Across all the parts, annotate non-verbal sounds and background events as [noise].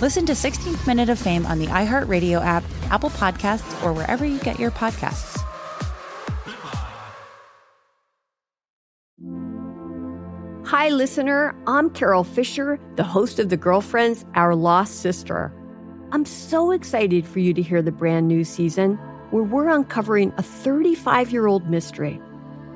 Listen to 16th Minute of Fame on the iHeartRadio app, Apple Podcasts, or wherever you get your podcasts. Hi, listener. I'm Carole Fisher, the host of The Girlfriends, Our Lost Sister. I'm so excited for you to hear the brand new season where we're uncovering a 35 year old mystery.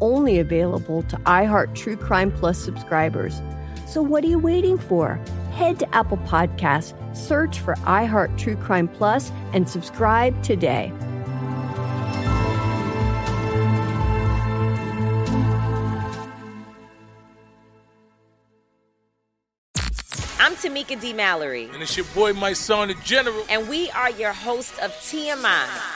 only available to iHeart True Crime Plus subscribers. So what are you waiting for? Head to Apple Podcasts, search for iHeart True Crime Plus, and subscribe today. I'm Tamika D. Mallory. And it's your boy, Mysonne, the General. And we are your host of TMI.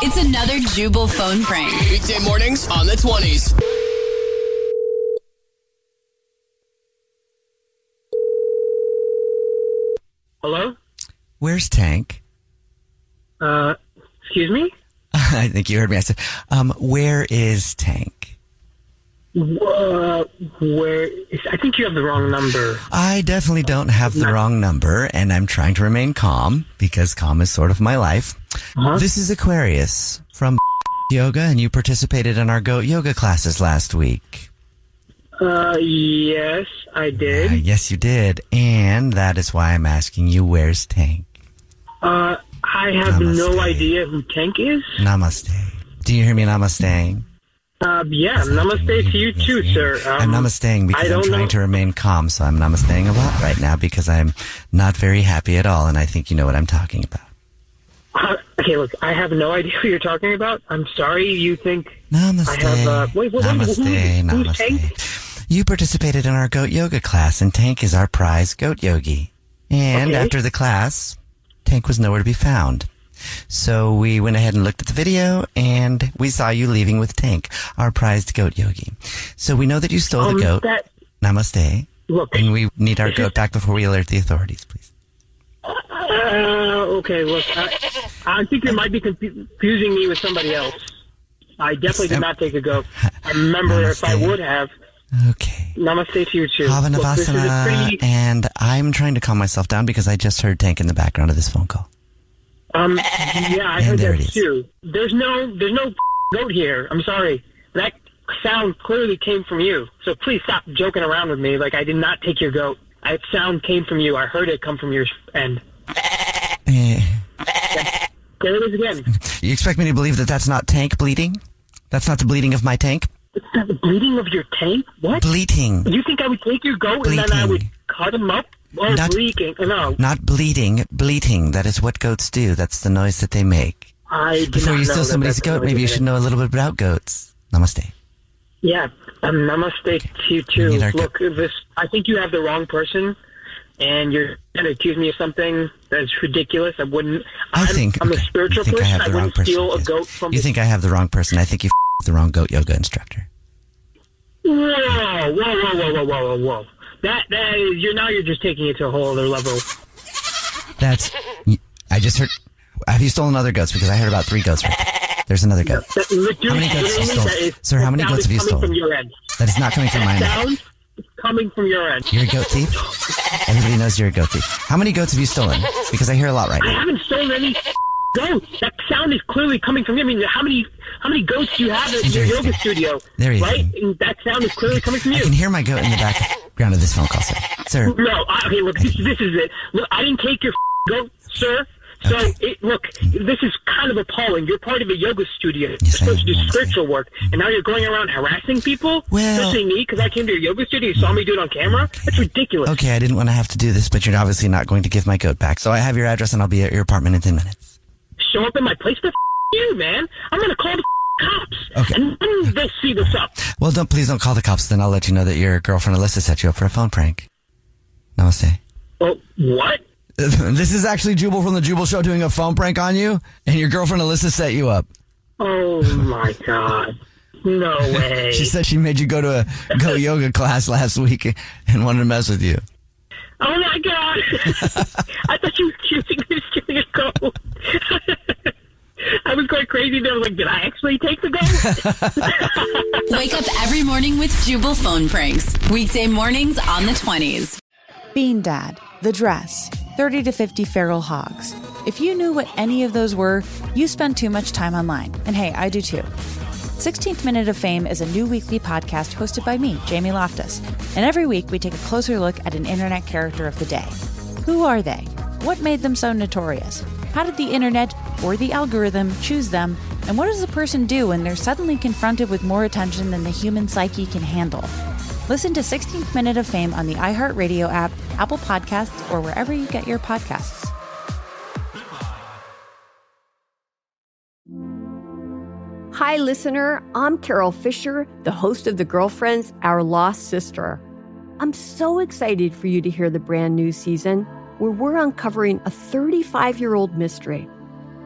It's another Jubal phone prank. Weekday mornings on the 20s. Hello? Where's Tank? Uh, excuse me? [laughs] I think you heard me. I said, um, where is Tank? Uh, where I think you have the wrong number. I definitely don't have the wrong number, and I'm trying to remain calm because calm is sort of my life. Uh-huh. This is Aquarius from [laughs] Yoga, and you participated in our Goat Yoga classes last week. Uh, yes, I did. Uh, yes, you did, and that is why I'm asking you, where's Tank? Uh, I have no idea who Tank is. Namaste. Do you hear me namasteing? Uh, yeah, namaste to you too, sir. Um, I'm namasteing because I'm trying know. to remain calm, so I'm namasteing a lot right now because I'm not very happy at all, and I think you know what I'm talking about. Uh, okay, look, I have no idea [laughs] what you're talking about. I'm sorry you think Namaste. I have, uh, wait, wait, wait, namaste. who- who's namaste. Tank? You participated in our goat yoga class, and Tank is our prize goat yogi. And Okay. after the class, Tank was nowhere to be found. So we went ahead and looked at the video, and we saw you leaving with Tank, our prized goat yogi. So we know that you stole Um, the goat. that, Namaste. look, And we need our goat back before we alert the authorities, please. uh, okay, look, I, I think you might be confusing me with somebody else. I definitely did not take a goat. I remember if I would have. Okay. Namaste to you too. Look, this is a Havanavasana. pretty, And I'm trying to calm myself down because I just heard Tank in the background of this phone call. Um, [laughs] yeah, I And heard there that too. There's no, there's no [laughs] goat here. I'm sorry. That sound clearly came from you. So please stop joking around with me. Like I did not take your goat. That sound came from you. I heard it come from your end. [laughs] Eh. There it is again. You expect me to believe that that's not Tank bleeding? That's not the bleeding of my tank? It's not the bleeding of your tank. What? Bleating. You think I would take your goat and then I would cut him up? Or Not- bleating? No, Not bleeding, bleating. That is what goats do. That's the noise that they make. I Before you steal somebody's goat, maybe you should know a little bit about goats. Namaste. Yeah, um, namaste to you too. go- Look, this I think you have the wrong person, and you're going to accuse me of something that's ridiculous. I wouldn't. I I'm, think I'm okay. a spiritual person. I have the wrong wouldn't person. steal a Yes. goat from. You think I have the wrong person? I think you f- the wrong goat yoga instructor. Whoa, whoa, whoa, whoa, whoa, whoa, whoa! That that is you're now you're just taking it to a whole other level. That's. I just heard. Have you stolen other goats? Because I heard about three goats. Right There's another goat. That, How many goats have you stolen? is- Sir, how many goats have you stolen? From your end. That is not coming from my end. sound coming from your end. You're a goat thief? Everybody knows you're a goat thief. How many goats have you stolen? Because I hear a lot right I haven't stolen any goats. That sound is clearly coming from you. I mean, how many how many goats do you have in your yoga studio? There he is. Right? And that sound is clearly coming from you. I can hear my goat in the background of this phone call, sir. Sir, No, I, okay, look, this, this is it. Look, I didn't take your goat, sir. So, it, look, this is kind of appalling. You're part of a yoga studio. You're supposed to do spiritual work, and now you're going around harassing people, Well- especially me, because I came to your yoga studio. You saw me do it on camera. That's ridiculous. okay, I didn't want to have to do this, but you're obviously not going to give my goat back. So I have your address and I'll be at your apartment in 10 minutes. Show up in my place to you, man. I'm gonna call the cops, Okay. and then they'll see what's up. Well, don't please don't call the cops. Then I'll let you know that your girlfriend Alyssa set you up for a phone prank. Namaste. Oh, what? [laughs] this is actually Jubal from the Jubal Show doing a phone prank on you, and your girlfriend Alyssa set you up. Oh my [laughs] god. No way. She said she made you go to a go yoga class last week and wanted to mess with you. Oh my god! [laughs] I thought you were choosing this giving a go. I crazy there. I was like, did I actually take the go? [laughs] Wake up every morning with Jubal phone pranks. Weekday mornings on the 20s. Bean Dad, The Dress, 30 to 50 Feral Hogs. If you knew what any of those were, you spend too much time online. And hey, I do too. 16th Minute of Fame is a new weekly podcast hosted by me, Jamie Loftus. And every week we take a closer look at an internet character of the day. Who are they? What made them so notorious? How did the internet or the algorithm choose them? And what does a person do when they're suddenly confronted with more attention than the human psyche can handle? Listen to 16th Minute of Fame on the iHeartRadio app, Apple Podcasts, or wherever you get your podcasts. Hi, listener. I'm Carole Fisher, the host of The Girlfriends, Our Lost Sister. I'm so excited for you to hear the brand new season where we're uncovering a 35 year old mystery.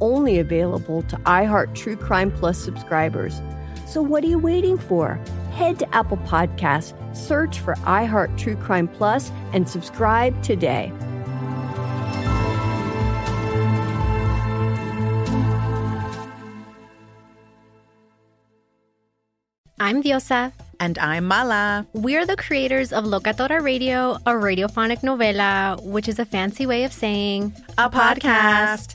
only available to iHeart True Crime Plus subscribers. So, what are you waiting for? Head to Apple Podcasts, search for iHeart True Crime Plus, and subscribe today. I'm Diosa. And I'm Mala. We're the creators of Locatora Radio, a radiophonic novela, which is a fancy way of saying A podcast.